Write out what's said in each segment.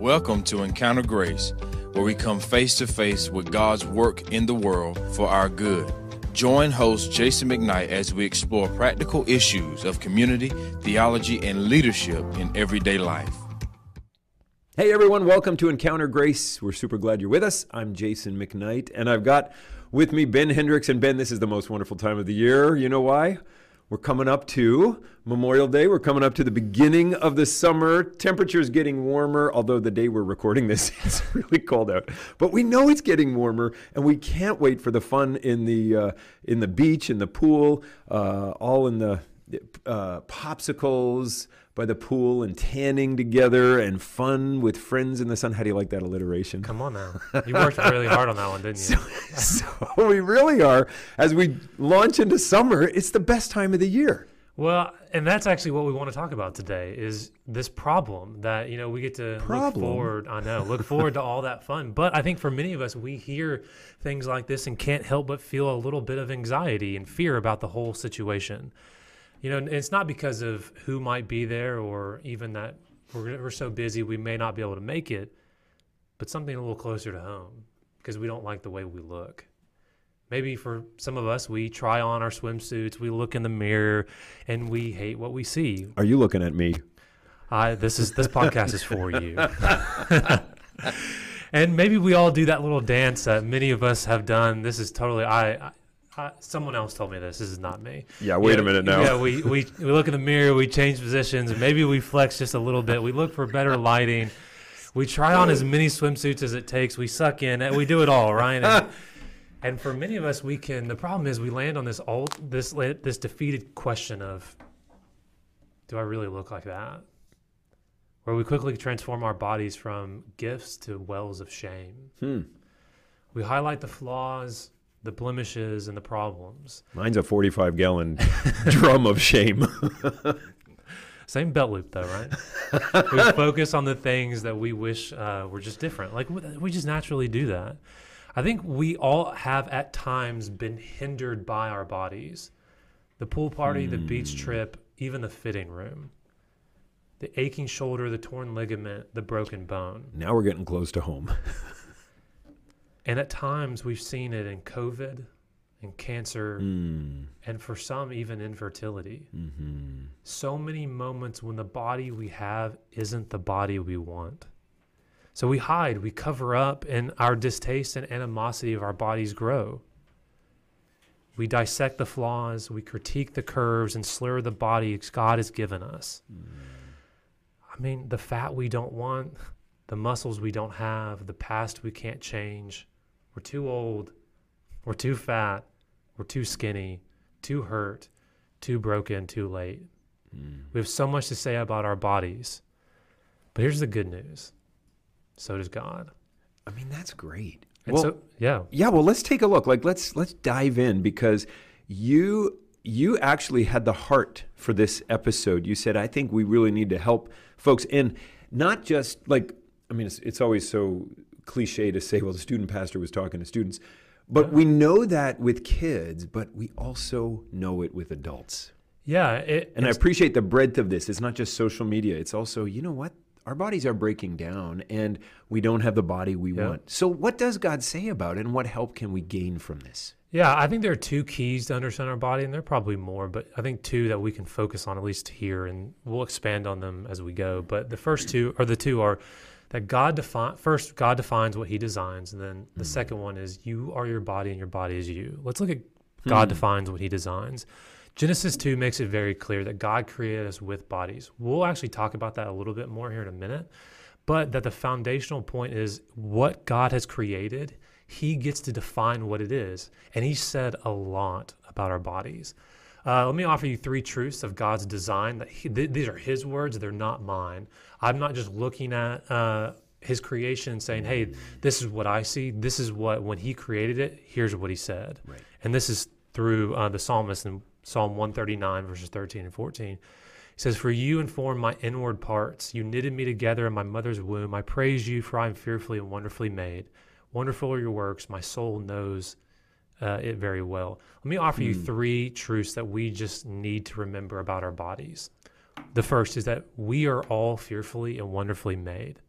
Welcome to Encounter Grace, where we come face to face with God's work in the world for our good. Join host Jason McKnight as we explore practical issues of community, theology, and leadership in everyday life. Hey everyone, welcome to Encounter Grace. We're super glad you're with us. I'm Jason McKnight, and I've got with me Ben Hendricks. And Ben, this is the most wonderful time of the year. You know why? We're coming up to Memorial Day. We're coming up to the beginning of the summer. Temperature's getting warmer, although the day we're recording this, it's really cold out. But we know it's getting warmer, and we can't wait for the fun in the uh, in the beach, in the pool, uh, all in the uh, popsicles by the pool and tanning together and fun with friends in the sun. How do you like that alliteration? Come on now. You worked really hard on that one, didn't you? So, so we really are, as we launch into summer, it's the best time of the year. Well, and that's actually what we want to talk about today is this problem that, you know, we get to Problem? look forward, I know, look forward to all that fun. But I think for many of us, we hear things like this and can't help but feel a little bit of anxiety and fear about the whole situation. You know, it's not because of who might be there or even that we're, we're so busy we may not be able to make it, but something a little closer to home because we don't like the way we look. Maybe for some of us, we try on our swimsuits, we look in the mirror, and we hate what we see. Are you looking at me? I this is this podcast is for you. and maybe we all do that little dance that many of us have done. This is totally I. I I, someone else told me this. This is not me. Yeah, wait Yeah, a minute now. Yeah, we, we, we look in the mirror, we change positions, and maybe we flex just a little bit. We look for better lighting. We try on as many swimsuits as it takes. We suck in, and we do it all, right? And, and for many of us, we can. The problem is we land on this old, this this defeated question of, do I really look like that? Where we quickly transform our bodies from gifts to wells of shame. Hmm. We highlight the flaws, the blemishes, and the problems. Mine's a 45 gallon drum of shame. Same belt loop, though, right? we focus on the things that we wish uh, were just different. Like we- we just naturally do that. I think we all have at times been hindered by our bodies. The pool party, the beach trip, even the fitting room. The aching shoulder, the torn ligament, the broken bone. now we're getting close to home. And at times we've seen it in COVID, in cancer, Hmm. and for some, even infertility. Mm-hmm. so many moments when the body we have isn't the body we want. So we hide, we cover up, and our distaste and animosity of our bodies grow. We dissect the flaws, we critique the curves, and slur the body God has given us. I mean, the fat we don't want, the muscles we don't have, the past we can't change. We're too old, we're too fat, we're too skinny, too hurt, too broken, too late. Hmm. We have so much to say about our bodies. But here's the good news. So does God. I mean, that's great. And well, so yeah. yeah, well, let's take a look. Like, let's let's dive in because you you actually had the heart for this episode. You said, I think we really need to help folks in not just like I mean, it's, it's always so cliche to say, well, the student pastor was talking to students, but we know that with kids, but we also know it with adults. Yeah. It, And I appreciate the breadth of this. It's not just social media. It's also, you know what? Our bodies are breaking down and we don't have the body we Yeah. want. So what does God say about it and what help can we gain from this? yeah, I think there are two keys to understand our body, and there are probably more, but I think two that we can focus on at least here, and we'll expand on them as we go. But the first two, or the two, are that God defines first. God defines what He designs, and then the hmm. second one is you are your body, and your body is you. Let's look at hmm. God defines what He designs. Genesis 2 makes it very clear that God created us with bodies. We'll actually talk about that a little bit more here in a minute, but that the foundational point is what God has created, He gets to define what it is. And He said a lot about our bodies. Uh, let me offer you three truths of God's design. That he, th- these are His words; they're not mine. I'm not just looking at uh, His creation and saying, "Hey, this is what I see. This is what when He created it. Here's what He said." Right. And this is through uh, the psalmist in Psalm 139, verses 13 and 14. He says, For you informed my inward parts. You knitted me together in my mother's womb. I praise you, for I am fearfully and wonderfully made. Wonderful are your works. My soul knows uh, it very well. Let me offer you three truths that we just need to remember about our bodies. The first is that we are all fearfully and wonderfully made.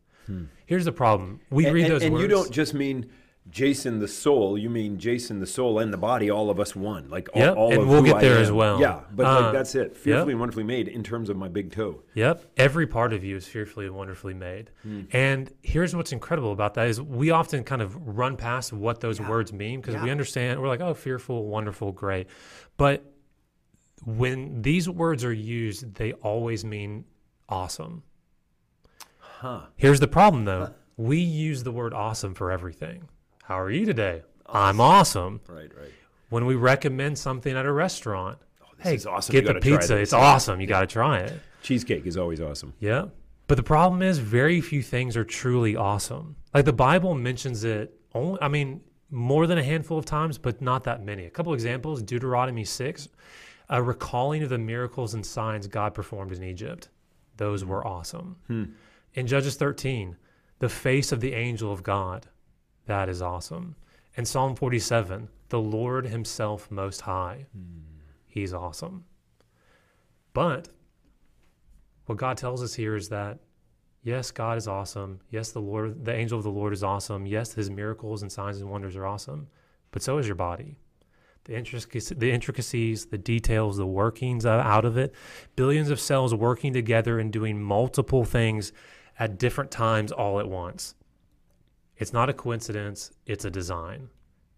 Here's the problem: we and, read and- those and words. you don't just mean Jason the soul. You mean Jason the soul and the body. All of us one. Like all, Yep, all and of we'll get there as well. Yeah, but Uh, like that's it. Fearfully and wonderfully made in terms of my big toe. Yep. Every part of you is fearfully and wonderfully made. Hmm. And here's what's incredible about that is we often kind of run past what those words mean because we understand we're like, oh, fearful, wonderful, great. But when these words are used, they always mean awesome. Huh. Here's the problem though. We use the word awesome for everything. How are you today? I'm awesome. Right. Right. When we recommend something at a restaurant, oh, this hey, awesome. get You the pizza. It's awesome. You got to try it. Cheesecake is always awesome. Yeah. But the problem is, very few things are truly awesome. Like the Bible mentions it only, I mean, more than a handful of times, but not that many. A couple examples Deuteronomy 6, a recalling of the miracles and signs God performed in Egypt. Those hmm. were awesome. Hmm. In Judges 13, the face of the angel of God. That is awesome. In Psalm 47, the Lord Himself Most High. Hmm. He's awesome. But what God tells us here is that yes, God is awesome. Yes, the Lord, the angel of the Lord is awesome. Yes, his miracles and signs and wonders are awesome. But so is your body. The intricacies, the, intricacies, the details, the workings out of it, billions of cells working together and doing multiple things at different times all at once. It's not a coincidence, it's a design.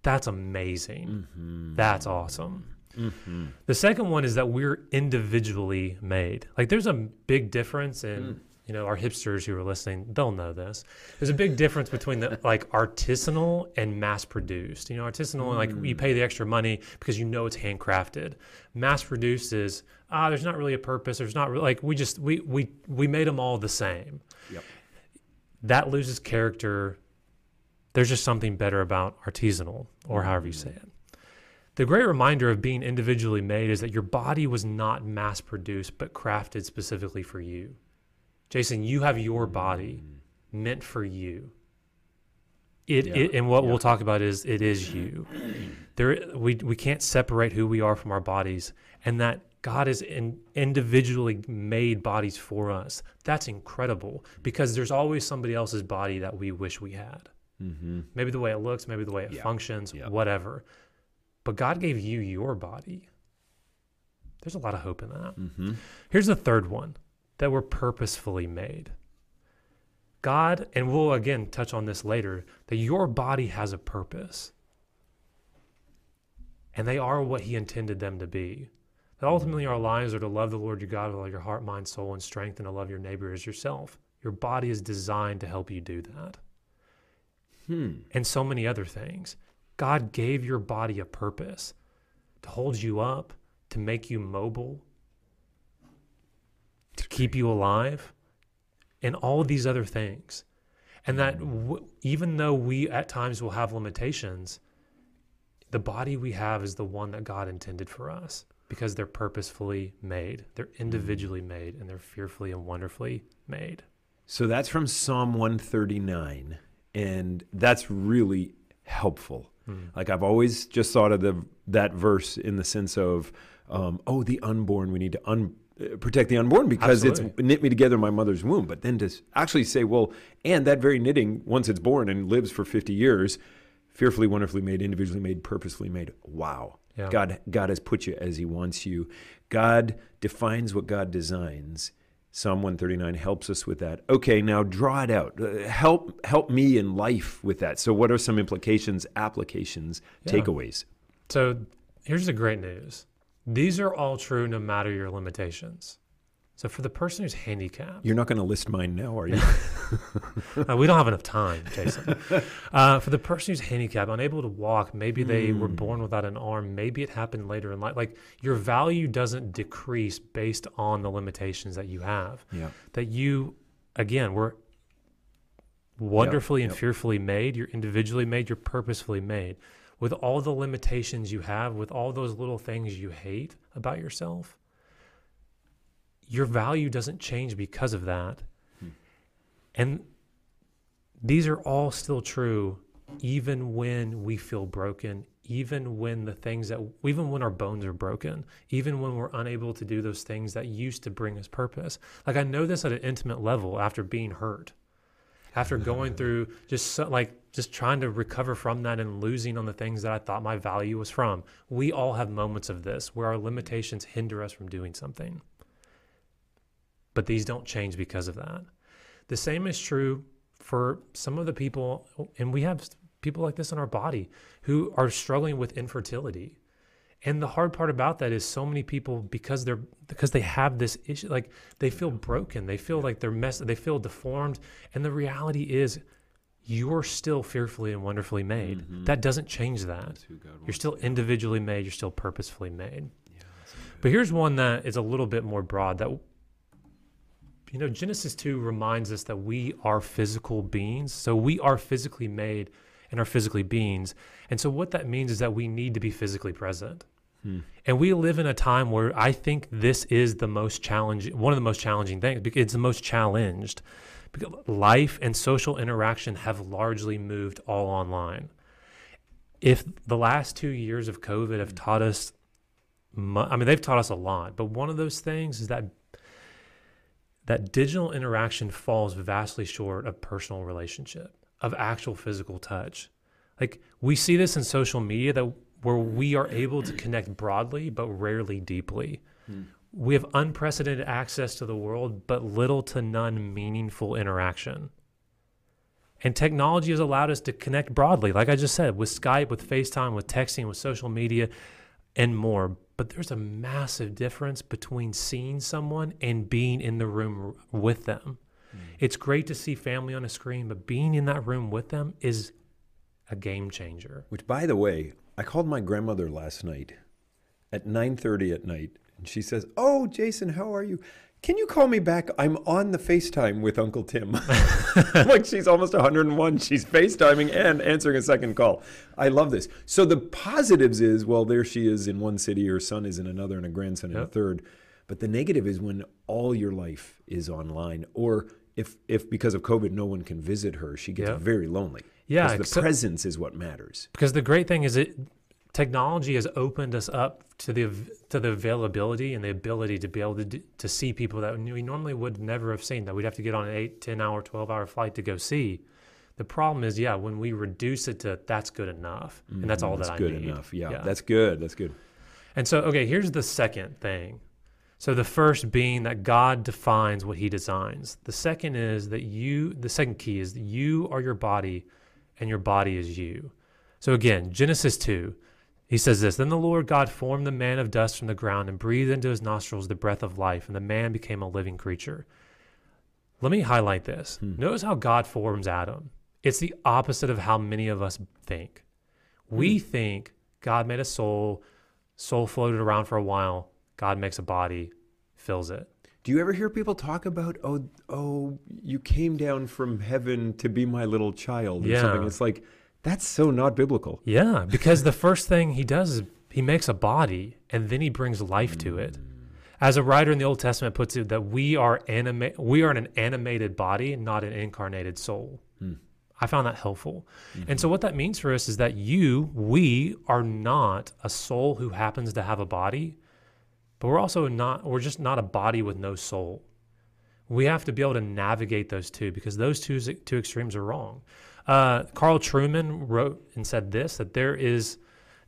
That's amazing. Mm-hmm. That's awesome. Mm-hmm. The second one is that we're individually made. Like there's a big difference in, mm. you know, our hipsters who are listening, they'll know this. There's a big difference between the like artisanal and mass produced. You know, artisanal like you mm. pay the extra money because you know it's handcrafted. Mass produced is ah there's not really a purpose. There's not really like we just we we we made them all the same. Yep. That loses character. There's just something better about artisanal or however you say mm. it. The great reminder of being individually made is that your body was not mass produced, but crafted specifically for you. Jason, you have your body mm. meant for you. It, Yeah. it and what Yeah. we'll talk about is it is you. There, we we can't separate who we are from our bodies, and that God has in, individually made bodies for us. That's incredible because there's always somebody else's body that we wish we had. Mm-hmm. Maybe the way it looks, maybe the way it Yeah. functions, Yeah. whatever. But God gave you your body. There's a lot of hope in that. Mm-hmm. Here's the third one that we're purposefully made. God, and we'll again touch on this later, that your body has a purpose. And they are what He intended them to be. That ultimately our lives are to love the Lord your God with all your heart, mind, soul, and strength, and to love your neighbor as yourself. Your body is designed to help you do that Hmm. and so many other things. God gave your body a purpose to hold you up, to make you mobile, to keep you alive, and all of these other things. And that w- even though we at times will have limitations, the body we have is the one that God intended for us because they're purposefully made, they're individually made, and they're fearfully and wonderfully made. So that's from Psalm 139, and that's really helpful. Like I've always just thought of the that verse in the sense of, um, oh, the unborn. We need to un, uh, protect the unborn because it's knit me together in my mother's womb. But then to actually say, well, and that very knitting, once it's born and lives for 50 years, fearfully, wonderfully made, individually made, purposefully made. Wow. Yeah. God, God has put you as He wants you. God defines what God designs. Psalm 139 helps us with that. Okay, now draw it out. Uh, help help me in life with that. So what are some implications, applications, Yeah. takeaways? So here's the great news. These are all true no matter your limitations. So for the person who's handicapped, You're not going to list mine now, are you? uh, we don't have enough time, Jason. Uh, for the person who's handicapped, unable to walk, maybe they were born without an arm, maybe it happened later in life. Like your value doesn't decrease based on the limitations that you have. yeah. That you, again, were wonderfully and yep. fearfully made. You're individually made. You're purposefully made. With all the limitations you have, with all those little things you hate about yourself, your value doesn't change because of that. Hmm. And these are all still true even when we feel broken, even when the things that, even when our bones are broken, even when we're unable to do those things that used to bring us purpose. Like I know this at an intimate level after being hurt. after going through just so, like just trying to recover from that and losing on the things that I thought my value was from. We all have moments of this where our limitations hinder us from doing something. But these don't change because of that. The same is true for some of the people, and we have people like this in our body who are struggling with infertility. And the hard part about that is so many people because they're because they have this issue like they feel broken, they feel like they're messed, they feel deformed and the reality is you're still fearfully and wonderfully made. Mm-hmm. That doesn't change that. You're still individually made, you're still purposefully made. But here's one that is a little bit more broad that you know Genesis 2 reminds us that we are physical beings. So we are physically made and are physically beings. And so what that means is that we need to be physically present. Hmm. And we live in a time where I think this is the most challenging, one of the most challenging things, because it's the most challenged. Because life and social interaction have largely moved all online. If the last two years of COVID have hmm. taught us, I mean, they've taught us a lot, but one of those things is that that digital interaction falls vastly short of personal relationship, of actual physical touch. Like we see this in social media that where we are able to connect broadly but rarely deeply. Hmm. We have unprecedented access to the world but little to none meaningful interaction. And technology has allowed us to connect broadly, like I just said, with Skype, with FaceTime, with texting, with social media, and more. But there's a massive difference between seeing someone and being in the room with them. Hmm. It's great to see family on a screen, but being in that room with them is a game changer. Which, by the way, I called my grandmother last night at 9:30 at night, and she says, "Oh, Jason, how are you? Can you call me back? I'm on the FaceTime with Uncle Tim." like she's almost 101. She's FaceTiming and answering a second call. I love this. So the positives is, well, there she is in one city, her son is in another, and a grandson in a third. But the negative is when all your life is online, or if if because of COVID no one can visit her, she gets Yep. very lonely. Yeah, the presence is what matters. because the great thing is it technology has opened us up to the to the availability and the ability to be able to to see people that we normally would never have seen that we'd have to get on an 8 10 hour 12 hour flight to go see the problem is yeah when we reduce it to that's good enough and that's all mm-hmm. That's that good i need enough. Yeah, that's good. That's good. and so, okay, here's the second thing. So, the first being that God defines what he designs. The second is that you, the second key is that you are your body and your body is you. So, again, Genesis 2, he says this Then the Lord God formed the man of dust from the ground and breathed into his nostrils the breath of life, and the man became a living creature. Let me highlight this. Hmm. Notice how God forms Adam. It's the opposite of how many of us think. Hmm. We think God made a soul, soul floated around for a while, God makes a body, fills it. Do you ever hear people talk about, oh, oh, you came down from heaven to be my little child or Yeah. something? It's like that's so not biblical. Yeah, because the first thing he does is he makes a body and then he brings life to it. Mm. As a writer in the Old Testament puts it, that we are anima- we are an animated body, not an incarnated soul. Hmm. I found that helpful. And so mm-hmm. what that means for us is that you, we are not a soul who happens to have a body, but we're also not we're just not a body with no soul. We have to be able to navigate those two because those two two extremes are wrong. Uh, Carl Trueman wrote and said this that there is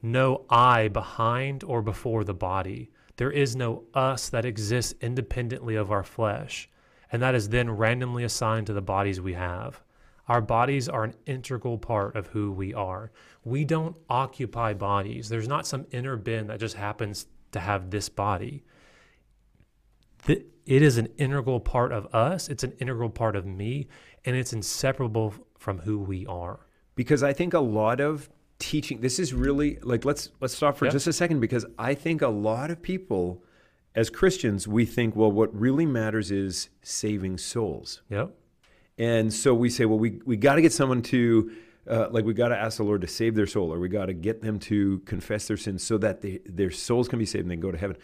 no I behind or before the body. There is no us that exists independently of our flesh, and that is then randomly assigned to the bodies we have. Our bodies are an integral part of who we are. We don't occupy bodies. There's not some inner bin that just happens to have this body. It is an integral part of us, it's an integral part of me, and it's inseparable from who we are. because I think a lot of teaching this is really like let's let's stop for Yeah. just a second because I think a lot of people as Christians we think well what really matters is saving souls. Yep. And so we say, well, we, we got to get someone to, uh, like, we got to ask the Lord to save their soul, or we got to get them to confess their sins so that they, their souls can be saved and they can go to heaven.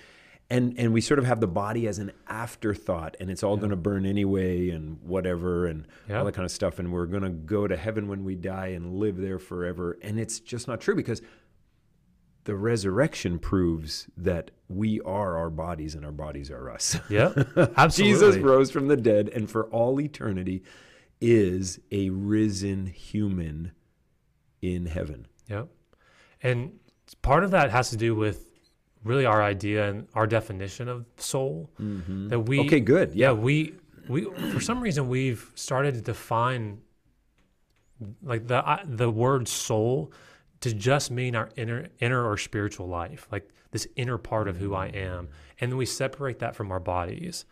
And, and we sort of have the body as an afterthought, and it's all going to burn anyway, and whatever, and Yeah. all that kind of stuff. And we're going to go to heaven when we die and live there forever. And it's just not true because the resurrection proves that we are our bodies and our bodies are us. Yep. Absolutely. Jesus rose from the dead, and for all eternity, is a risen human in heaven. Yep. And part of that has to do with really our idea and our definition of soul. Mm-hmm. That we Okay, good. yeah, Yeah. we we for some reason we've started to define like the the word soul to just mean our inner inner or spiritual life, like this inner part of who I mm. am, and then we separate that from our bodies.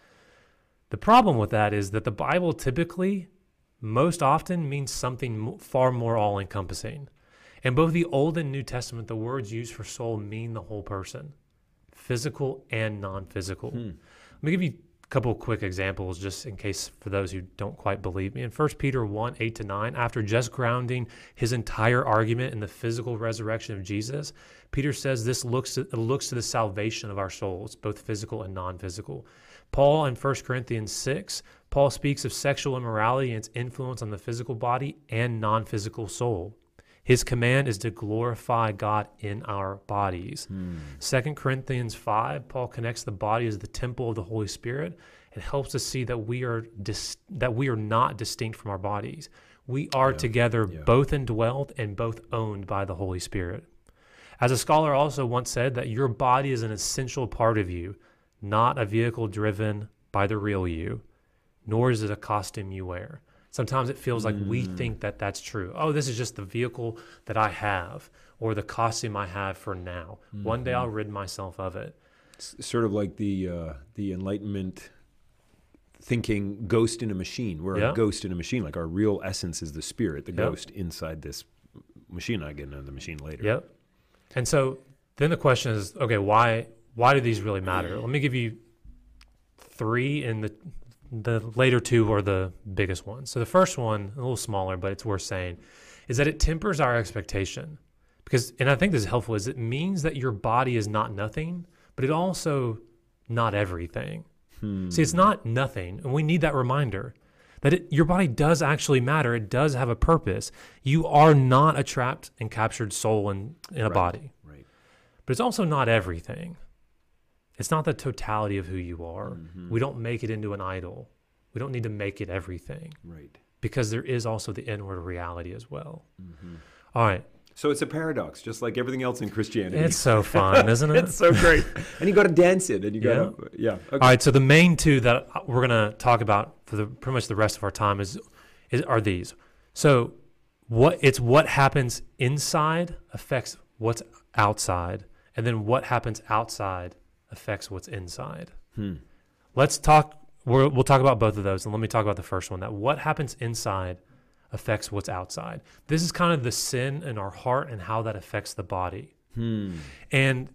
The problem with that is that the Bible typically, most often, means something far more all encompassing. In both the Old and New Testament, the words used for soul mean the whole person, physical and non physical. Hmm. Let me give you a couple of quick examples just in case for those who don't quite believe me. In 1 Peter 1 8 to 9, after just grounding his entire argument in the physical resurrection of Jesus, Peter says this looks to, looks to the salvation of our souls, both physical and non physical. Paul in 1 Corinthians 6, Paul speaks of sexual immorality and its influence on the physical body and non physical soul. His command is to glorify God in our bodies. Hmm. Second Corinthians 5, Paul connects the body as the temple of the Holy Spirit and helps us see that we are dis- that we are not distinct from our bodies. We are together both indwelled and both owned by the Holy Spirit. As a scholar also once said that your body is an essential part of you, not a vehicle driven by the real you, nor is it a costume you wear. Sometimes it feels like we think that that's true. Oh, this is just the vehicle that I have or the costume I have for now. One day I'll rid myself of it. S- sort of like the uh, the Enlightenment thinking ghost in a machine. We're Yeah. a ghost in a machine. Like our real essence is the spirit, the Yep. ghost inside this machine. I get into the machine later. Yep. And so then the question is, okay, why why do these really matter? Let me give you three, in the the later two are the biggest ones. So the first one, a little smaller, but it's worth saying, is that it tempers our expectation. Because, and I think this is helpful, is it means that your body is not nothing, but it also not everything. Hmm. See, it's not nothing, and we need that reminder that it, your body does actually matter. It does have a purpose. You are not a trapped and captured soul in, in a Right. body, Right. but it's also not everything. It's not the totality of who you are. Mm-hmm. We don't make it into an idol. We don't need to make it everything Right. because there is also the inward reality as well. Mm-hmm. All right. So it's a paradox, just like everything else in Christianity. It's so fun, isn't it? It's so great. and you got to dance it, and you got to yeah. Okay. All right, so the main two that we're going to talk about for the pretty much the rest of our time is, is are these. So what it's what happens inside affects what's outside, and then what happens outside affects what's inside. Hmm. Let's talk. We're, we'll talk about both of those, and let me talk about the first one. That what happens inside affects what's outside. This is kind of the sin in our heart and how that affects the body. Hmm. And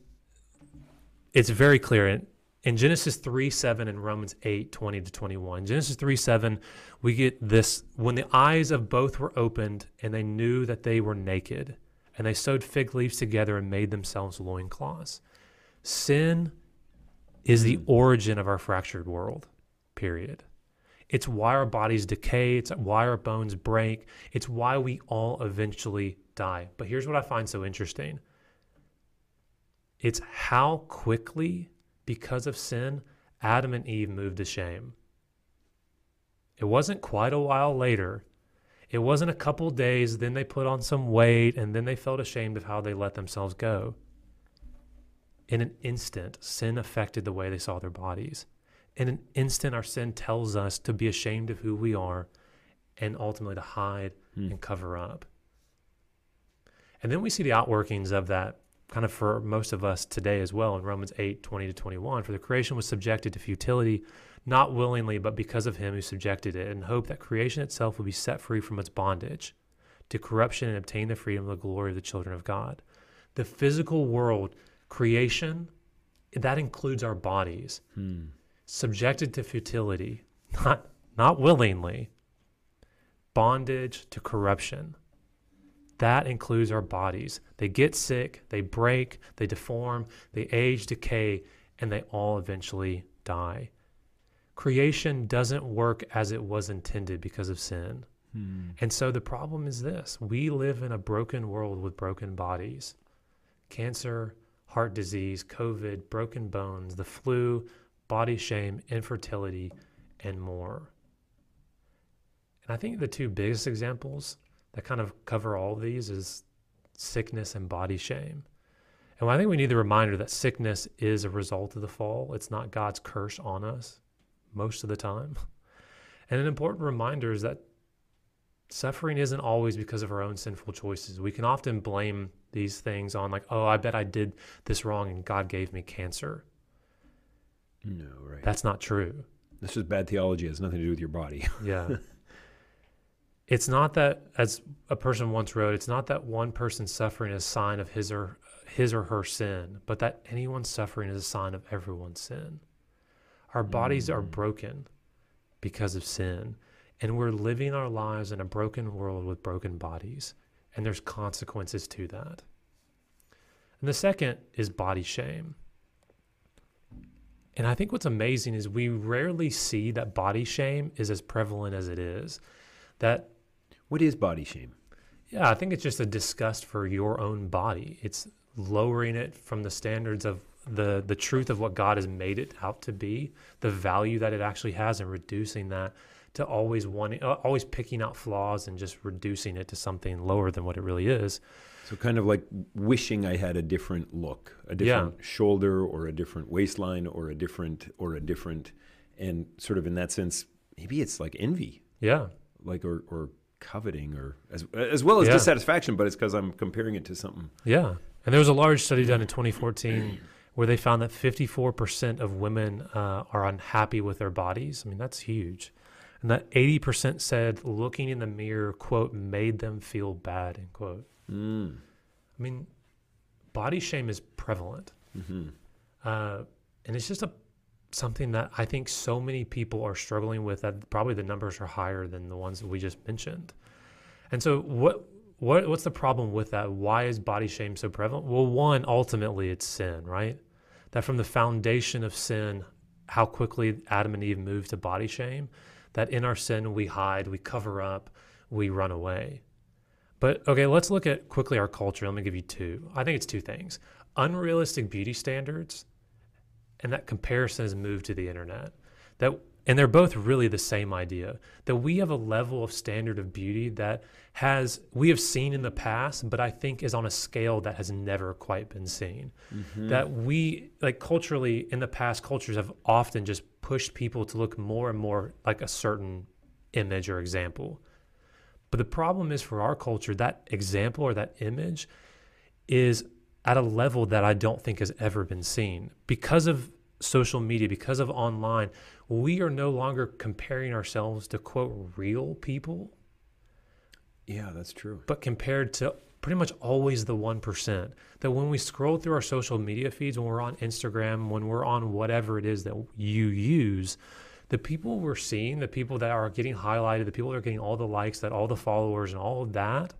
it's very clear in, in Genesis 3 7 and Romans 8 20 to 21. Genesis 3 7, we get this when the eyes of both were opened and they knew that they were naked, and they sewed fig leaves together and made themselves loincloths. Sin is the mm. origin of our fractured world, period. It's why our bodies decay. It's why our bones break. It's why we all eventually die. But here's what I find so interesting it's how quickly, because of sin, Adam and Eve moved to shame. It wasn't quite a while later. It wasn't a couple days, then they put on some weight, and then they felt ashamed of how they let themselves go. In an instant, sin affected the way they saw their bodies. In an instant, our sin tells us to be ashamed of who we are and ultimately to hide hmm. and cover up. And then we see the outworkings of that kind of for most of us today as well in Romans 8 20 to 21. For the creation was subjected to futility, not willingly, but because of him who subjected it, in hope that creation itself would be set free from its bondage to corruption and obtain the freedom of the glory of the children of God. The physical world, creation, that includes our bodies, subjected to futility, not, not willingly, bondage to corruption. That includes our bodies. They get sick, they break, they deform, they age, decay, and they all eventually die. Creation doesn't work as it was intended because of sin. Hmm. And so the problem is this we live in a broken world with broken bodies. Cancer, heart disease, COVID, broken bones, the flu, body shame, infertility, and more. And I think the two biggest examples that kind of cover all of these is sickness and body shame. And I think we need the reminder that sickness is a result of the fall. It's not God's curse on us most of the time. And an important reminder is that suffering isn't always because of our own sinful choices. We can often blame these things on, like, oh, I bet I did this wrong and God gave me cancer. No, right. That's not true. This is bad theology. It has nothing to do with your body. Yeah. it's not that, as a person once wrote, it's not that one person's suffering is a sign of his or his or her sin, but that anyone's suffering is a sign of everyone's sin. Our bodies are hmm. broken because of sin, and we're living our lives in a broken world with broken bodies, and there's consequences to that. And the second is body shame. And I think what's amazing is we rarely see that body shame is as prevalent as it is. That what is body shame? yeah, I think it's just a disgust for your own body. It's lowering it from the standards of the the truth of what God has made it out to be, the value that it actually has, and reducing that to always wanting, uh, always picking out flaws and just reducing it to something lower than what it really is. So kind of like wishing I had a different look, a different shoulder or a different waistline or a different or a different and sort of in that sense maybe it's like envy Yeah, like or or coveting or as as well as Yeah. dissatisfaction but it's cuz I'm comparing it to something. yeah. And there was a large study done in 2014 where they found that 54% of women uh, are unhappy with their bodies. I mean, that's huge. And that 80% said looking in the mirror, quote, made them feel bad, end quote. Mm. I mean, body shame is prevalent, Mhm. uh, and it's just a something that I think so many people are struggling with. That probably the numbers are higher than the ones that we just mentioned. And so, what what what's the problem with that? Why is body shame so prevalent? Well, one, ultimately, it's sin, right? That from the foundation of sin, how quickly Adam and Eve moved to body shame. That in our sin we hide, we cover up, we run away. But okay, let's look at quickly our culture. Let me give you two. I think it's two things unrealistic beauty standards, and that comparison has moved to the internet. That and they're both really the same idea that we have a level of standard of beauty that has we have seen in the past but i think is on a scale that has never quite been seen mm-hmm. that we like culturally in the past cultures have often just pushed people to look more and more like a certain image or example but the problem is for our culture, that example or that image is at a level that I don't think has ever been seen. Because of social media, because of online, we are no longer comparing ourselves to quote real people, Yeah, that's true. but compared to pretty much always the 1%. That when we scroll through our social media feeds, when we're on Instagram, when we're on whatever it is that you use, the people we're seeing, the people that are getting highlighted, the people that are getting all the likes, that all the followers and all of that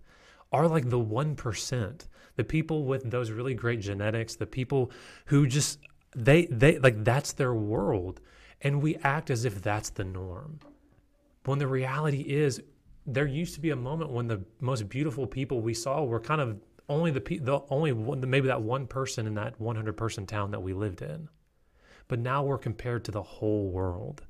are like the 1%. The people with those really great genetics, the people who just they they like that's their world and we act as if that's the norm. When the reality is there used to be a moment when the most beautiful people we saw were kind of only the the only one maybe that one person in that 100 person town that we lived in. But now we're compared to the whole world.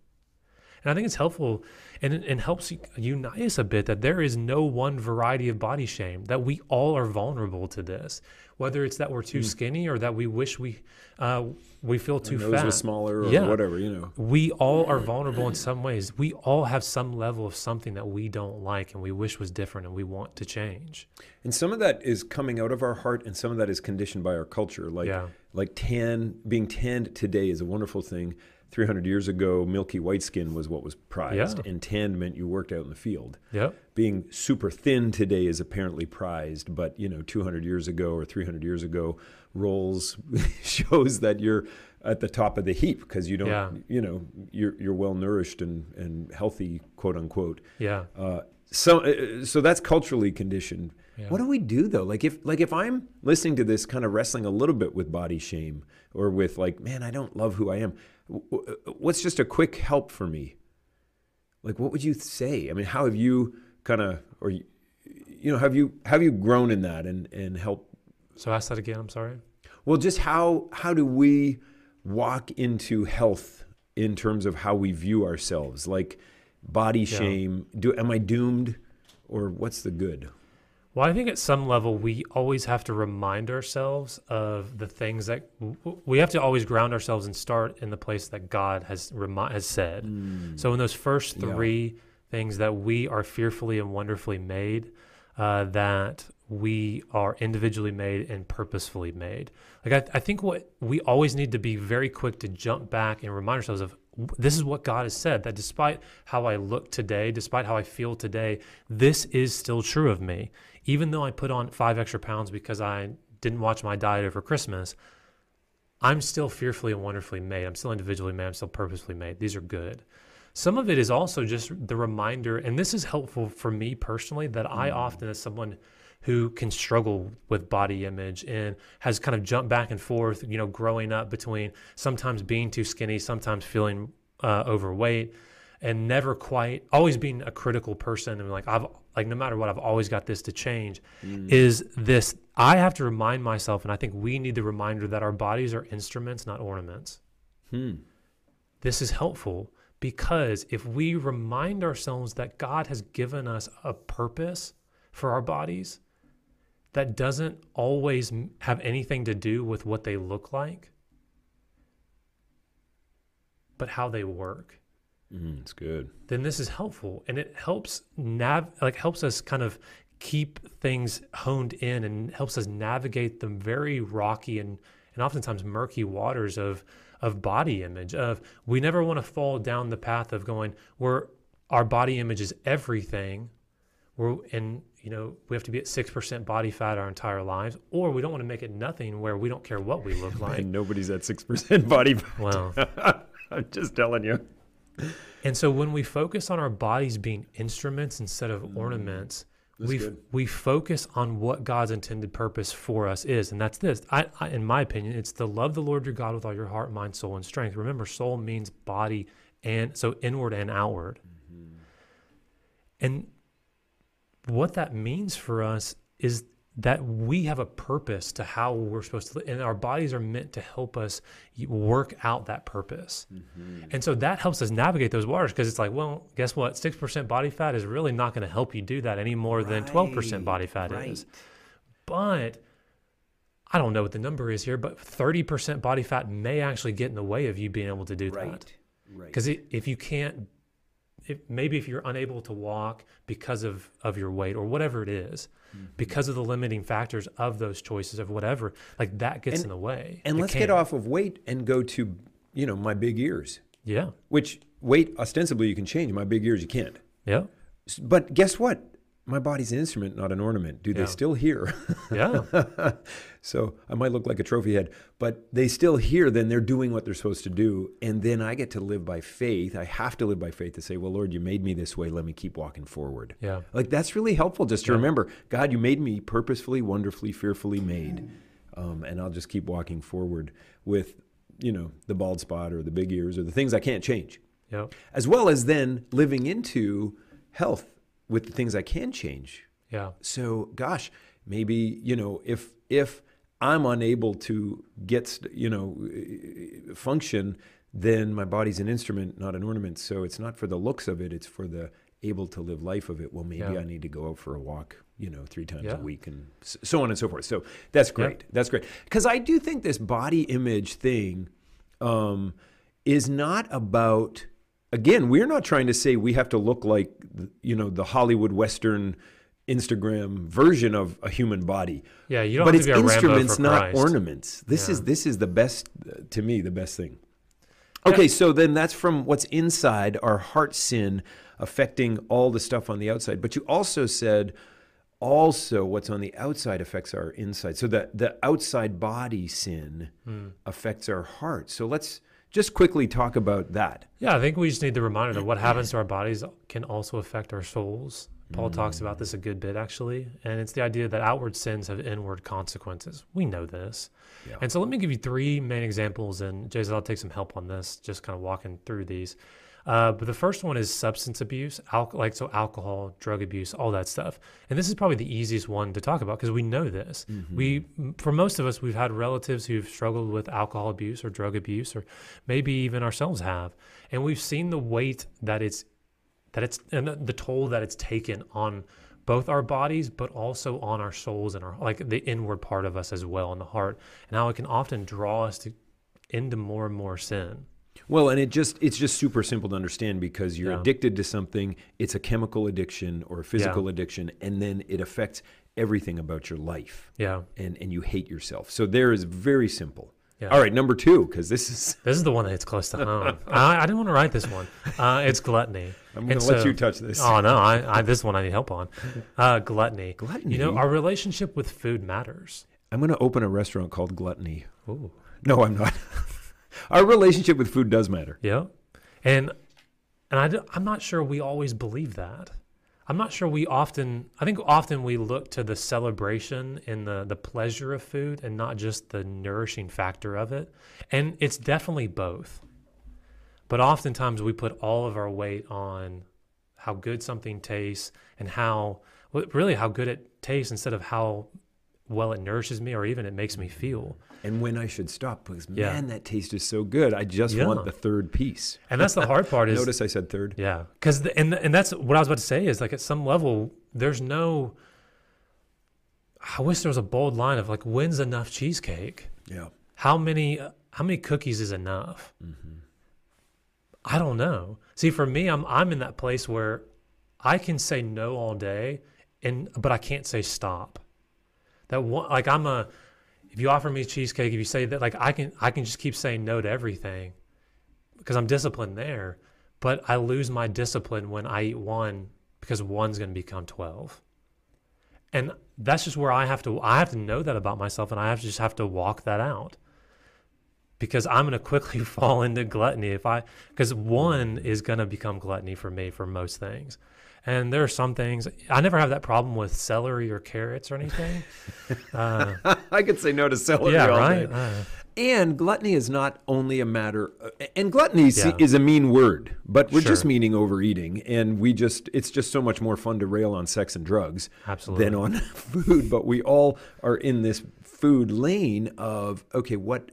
And I think it's helpful and it, helps unite us a bit that there is no one variety of body shame, that we all are vulnerable to this. Whether it's that we're too skinny or that we wish we uh, we feel too Nose fat. was smaller or Yeah. whatever, you know. We all are vulnerable in some ways. We all have some level of something that we don't like and we wish was different and we want to change. And some of that is coming out of our heart, and some of that is conditioned by our culture. Like, Yeah. like tan, being tanned today is a wonderful thing. 300 years ago, milky white skin was what was prized, Yeah. and tanned meant you worked out in the field. Being super thin today is apparently prized, but you know, 200 years ago or 300 years ago, rolls shows that you're at the top of the heap because you don't, Yeah. you know, you're you're well nourished and and healthy, quote unquote. Yeah. Uh, so uh, so that's culturally conditioned. Yeah. What do we do though? Like if like if I'm listening to this, kind of wrestling a little bit with body shame or with like, man, I don't love who I am. What's just a quick help for me? Like, what would you say? I mean, how have you kind of or you know have you have you grown in that and and help? So ask that again. I'm sorry. Well, just how how do we walk into health in terms of how we view ourselves? Like body shame. Do am I doomed, or what's the good? Well, I think at some level we always have to remind ourselves of the things that we have to always ground ourselves and start in the place that God has remi- has said. Mm. So in those first three yeah. things that we are fearfully and wonderfully made, uh, that we are individually made and purposefully made. Like I, I think what we always need to be very quick to jump back and remind ourselves of this is what God has said that despite how I look today, despite how I feel today, this is still true of me. Even though I put on five extra pounds because I didn't watch my diet over Christmas, I'm still fearfully and wonderfully made. I'm still individually made. I'm still purposefully made. These are good. Some of it is also just the reminder, and this is helpful for me personally, that I mm. often, as someone who can struggle with body image and has kind of jumped back and forth, you know, growing up between sometimes being too skinny, sometimes feeling uh, overweight, and never quite always being a critical person and like I've like no matter what I've always got this to change mm. is this I have to remind myself and I think we need the reminder that our bodies are instruments not ornaments. Hmm. This is helpful because if we remind ourselves that God has given us a purpose for our bodies that doesn't always have anything to do with what they look like, but how they work. Mm, it's good. Then this is helpful, and it helps nav like helps us kind of keep things honed in, and helps us navigate the very rocky and and oftentimes murky waters of of body image. Of we never want to fall down the path of going where our body image is everything. We're and you know, we have to be at 6% body fat our entire lives, or we don't want to make it nothing where we don't care what we look like. and nobody's at 6% body fat. Well, I'm just telling you. And so when we focus on our bodies being instruments instead of mm, ornaments, we we focus on what God's intended purpose for us is, and that's this. I, I, in my opinion, it's to love the Lord your God with all your heart, mind, soul, and strength. Remember, soul means body, and so inward and outward. Mm-hmm. And what that means for us is that we have a purpose to how we're supposed to live, and our bodies are meant to help us work out that purpose. Mm-hmm. And so that helps us navigate those waters because it's like, well, guess what? 6% body fat is really not going to help you do that any more right. than 12% body fat right. is. But I don't know what the number is here, but 30% body fat may actually get in the way of you being able to do right. that. Right. Because if you can't if, maybe if you're unable to walk because of, of your weight or whatever it is, mm-hmm. because of the limiting factors of those choices of whatever, like that gets and, in the way. And it let's can. get off of weight and go to, you know, my big ears. Yeah. Which weight ostensibly you can change. My big ears you can't. Yeah. But guess what? My body's an instrument, not an ornament. Do yeah. they still hear? yeah. so I might look like a trophy head, but they still hear, then they're doing what they're supposed to do. And then I get to live by faith. I have to live by faith to say, well, Lord, you made me this way. Let me keep walking forward. Yeah. Like that's really helpful just to yeah. remember, God, you made me purposefully, wonderfully, fearfully made. Um, and I'll just keep walking forward with, you know, the bald spot or the big ears or the things I can't change. Yeah. As well as then living into health with the things I can change. Yeah. So, gosh, maybe you know if if I'm unable to get you know function, then my body's an instrument, not an ornament. So it's not for the looks of it; it's for the able to live life of it. Well, maybe yeah. I need to go out for a walk, you know, three times yeah. a week, and so on and so forth. So that's great. Yeah. That's great because I do think this body image thing um, is not about again, we're not trying to say we have to look like, you know, the Hollywood Western Instagram version of a human body. Yeah, you don't but it's instruments, not ornaments. This yeah. is this is the best to me, the best thing. Okay, yeah. so then that's from what's inside our heart sin affecting all the stuff on the outside. But you also said also what's on the outside affects our inside. So that the outside body sin hmm. affects our heart. So let's just quickly talk about that. Yeah, I think we just need the reminder that what happens to our bodies can also affect our souls. Paul mm. talks about this a good bit, actually. And it's the idea that outward sins have inward consequences. We know this. Yeah. And so let me give you three main examples. And Jason, I'll take some help on this, just kind of walking through these. Uh, but the first one is substance abuse, al- like so alcohol, drug abuse, all that stuff. And this is probably the easiest one to talk about because we know this. Mm-hmm. We, for most of us, we've had relatives who've struggled with alcohol abuse or drug abuse, or maybe even ourselves have, and we've seen the weight that it's that it's and the, the toll that it's taken on both our bodies, but also on our souls and our like the inward part of us as well in the heart, and how it can often draw us to into more and more sin. Well, and it just it's just super simple to understand because you're Yeah. addicted to something, it's a chemical addiction or a physical Yeah. addiction, and then it affects everything about your life. Yeah, And and you hate yourself. So there is very simple. Yeah. All right, number two, because this is this is the one that hits close to home. I, I didn't want to write this one. Uh, it's gluttony. I'm gonna let so- you touch this. Oh no, I, I this one I need help on. Uh, gluttony. Gluttony? You know, our relationship with food matters. I'm gonna open a restaurant called Gluttony. Ooh. No, I'm not. our relationship with food does matter. Yeah, and and I I'm not sure we always believe that. I'm not sure we often. I think often we look to the celebration and the the pleasure of food, and not just the nourishing factor of it. And it's definitely both. But oftentimes we put all of our weight on how good something tastes and how really how good it tastes instead of how well it nourishes me or even it makes me feel. And when I should stop, because Yeah. man, that taste is so good. I just Yeah. want the third piece. And that's the hard part is Notice I said third. Yeah, because and and that's what I was about to say is like at some level there's no. I wish there was a bold line of like when's enough cheesecake? Yeah. How many how many cookies is enough? Mm-hmm. I don't know. See, for me, I'm I'm in that place where I can say no all day, and but I can't say stop. That one, like I'm a. If you offer me cheesecake, if you say that, like I can I can just keep saying no to everything, because I'm disciplined there. But I lose my discipline when I eat one because one's going to become twelve. And that's just where I have to I have to know that about myself, and I have to just have to walk that out because I'm going to quickly fall into gluttony if I because one is going to become gluttony for me for most things. And there are some things I never have that problem with celery or carrots or anything. Uh, I could say no to celery yeah, all right. Uh, And gluttony is not only a matter, uh, and gluttony is- Yeah. is a mean word, but we're just meaning overeating. And we just, it's just so much more fun to rail on sex and drugs Absolutely. than on food. But we all are in this food lane of, okay, what,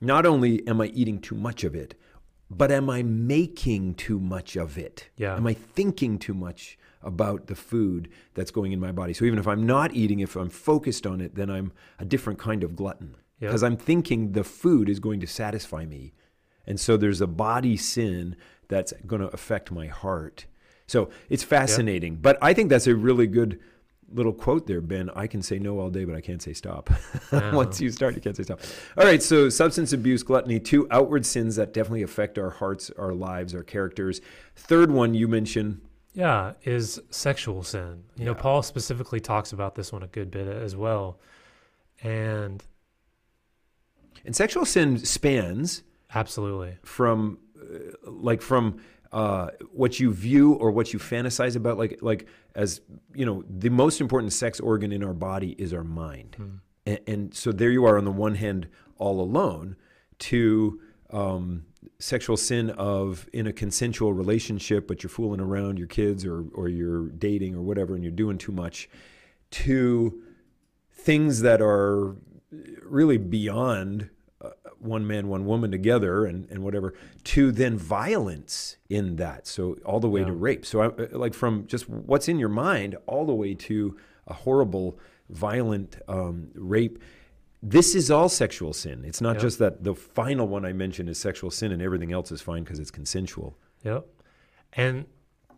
not only am I eating too much of it, but am I making too much of it? Yeah. Am I thinking too much about the food that's going in my body? So even if I'm not eating, if I'm focused on it, then I'm a different kind of glutton Yep. because I'm thinking the food is going to satisfy me. And so there's a body sin that's going to affect my heart. So it's fascinating. But I think that's a really good little quote there, Ben. I can say no all day, but I can't say stop. Once you start, you can't say stop. All right. So substance abuse, gluttony, two outward sins that definitely affect our hearts, our lives, our characters. Third one you mentioned. Yeah, is sexual sin. You know, Paul specifically talks about this one a good bit as well. And And sexual sin spans absolutely. from uh, like from uh, what you view or what you fantasize about like like as you know the most important sex organ in our body is our mind. And, and so there you are on the one hand all alone to um, sexual sin of in a consensual relationship but you're fooling around your kids or or you're dating or whatever and you're doing too much to things that are really beyond one man, one woman together and, and whatever, to then violence in that. So all the way to rape. So I, like from just what's in your mind all the way to a horrible, violent um, rape. This is all sexual sin. It's not Yep. just that the final one I mentioned is sexual sin and everything else is fine because it's consensual. Yep. And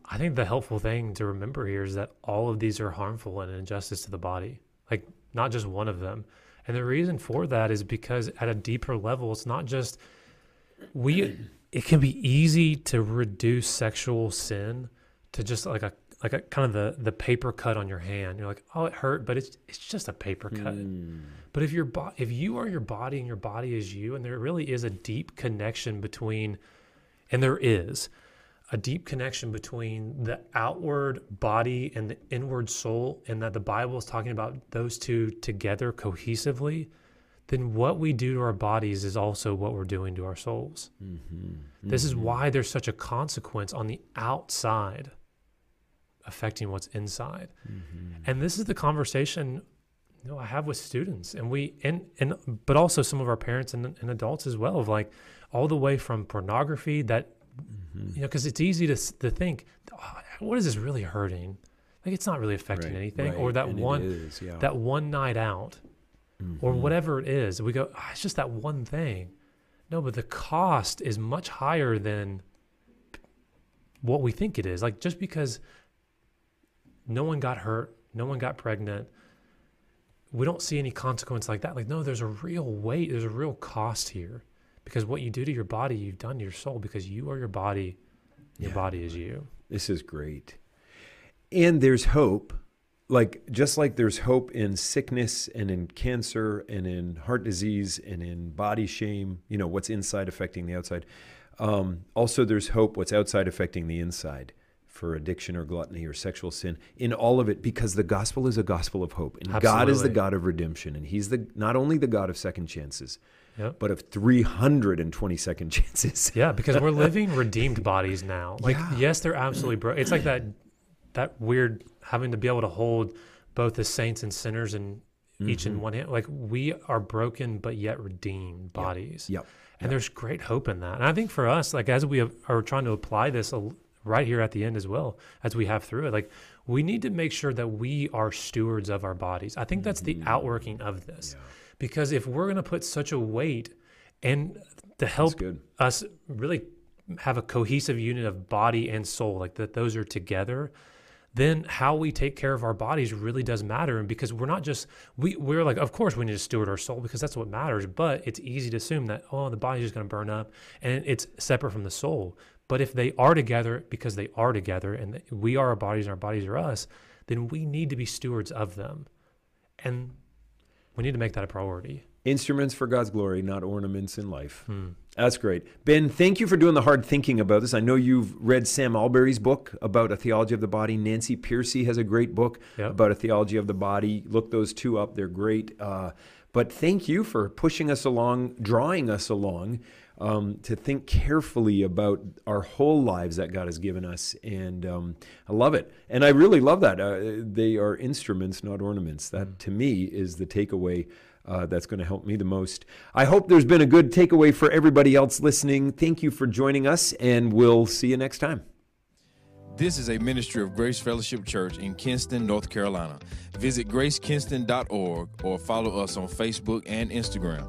I think the helpful thing to remember here is that all of these are harmful and an injustice to the body, like not just one of them. And the reason for that is because at a deeper level, it's not just we, it can be easy to reduce sexual sin to just like a, like a kind of the, the paper cut on your hand. You're like, oh, it hurt, but it's, it's just a paper cut. Hmm. But if your bo- if you are your body and your body is you, and there really is a deep connection between, and there is a deep connection between the outward body and the inward soul, and that the Bible is talking about those two together cohesively, then what we do to our bodies is also what we're doing to our souls. Mm-hmm. This is mm-hmm. why there's such a consequence on the outside affecting what's inside. Mm-hmm. And this is the conversation you know, I have with students and we and and but also some of our parents and, and adults as well of like all the way from pornography that you know because it's easy to to think oh, what is this really hurting? Like it's not really affecting Right, anything. right, Or that and one is, yeah. that one night out or Mhm. whatever it is. We go, "Ah, it's just that one thing. No, but the cost is much higher than what we think it is. Like just because no one got hurt, no one got pregnant, we don't see any consequence like that. Like, no, there's a real weight, there's a real cost here. Because what you do to your body, you've done to your soul because you are your body, your Yeah. body is you. This is great. And there's hope. Like just like there's hope in sickness and in cancer and in heart disease and in body shame, you know, what's inside affecting the outside. Um, also there's hope what's outside affecting the inside for addiction or gluttony or sexual sin in all of it because the gospel is a gospel of hope and God is the God of redemption and he's the not only the God of second chances Yep. but of 320 second chances. Yeah, because we're living redeemed bodies now. Like, Yeah. yes, they're absolutely broken. It's like that that weird having to be able to hold both the saints and sinners and each Mm-hmm. in one hand. Like we are broken but yet redeemed bodies. Yep. And there's great hope in that. And I think for us, like as we have, are trying to apply this a, right here at the end as well, as we have through it, like we need to make sure that we are stewards of our bodies. I think that's the Mm-hmm. outworking of this. Because if we're going to put such a weight and to help us really have a cohesive unit of body and soul, like that those are together, then how we take care of our bodies really does matter. And because we're not just we we're like, of course we need to steward our soul because that's what matters. But it's easy to assume that oh the body's just gonna burn up and it's separate from the soul. But if they are together because they are together and we are our bodies and our bodies are us, then we need to be stewards of them. And we need to make that a priority. Instruments for God's glory, not ornaments in life. That's great. Ben, thank you for doing the hard thinking about this. I know you've read Sam Allberry's book about a theology of the body. Nancy Pearcey has a great book Yep. about a theology of the body. Look those two up, they're great. Uh, but thank you for pushing us along, drawing us along um, to think carefully about our whole lives that God has given us. And um, I love it. And I really love that. Uh, they are instruments, not ornaments. That to me is the takeaway uh, that's going to help me the most. I hope there's been a good takeaway for everybody else listening. Thank you for joining us, and we'll see you next time. This is a ministry of Grace Fellowship Church in Kinston, North Carolina. Visit gracekinston.org or follow us on Facebook and Instagram.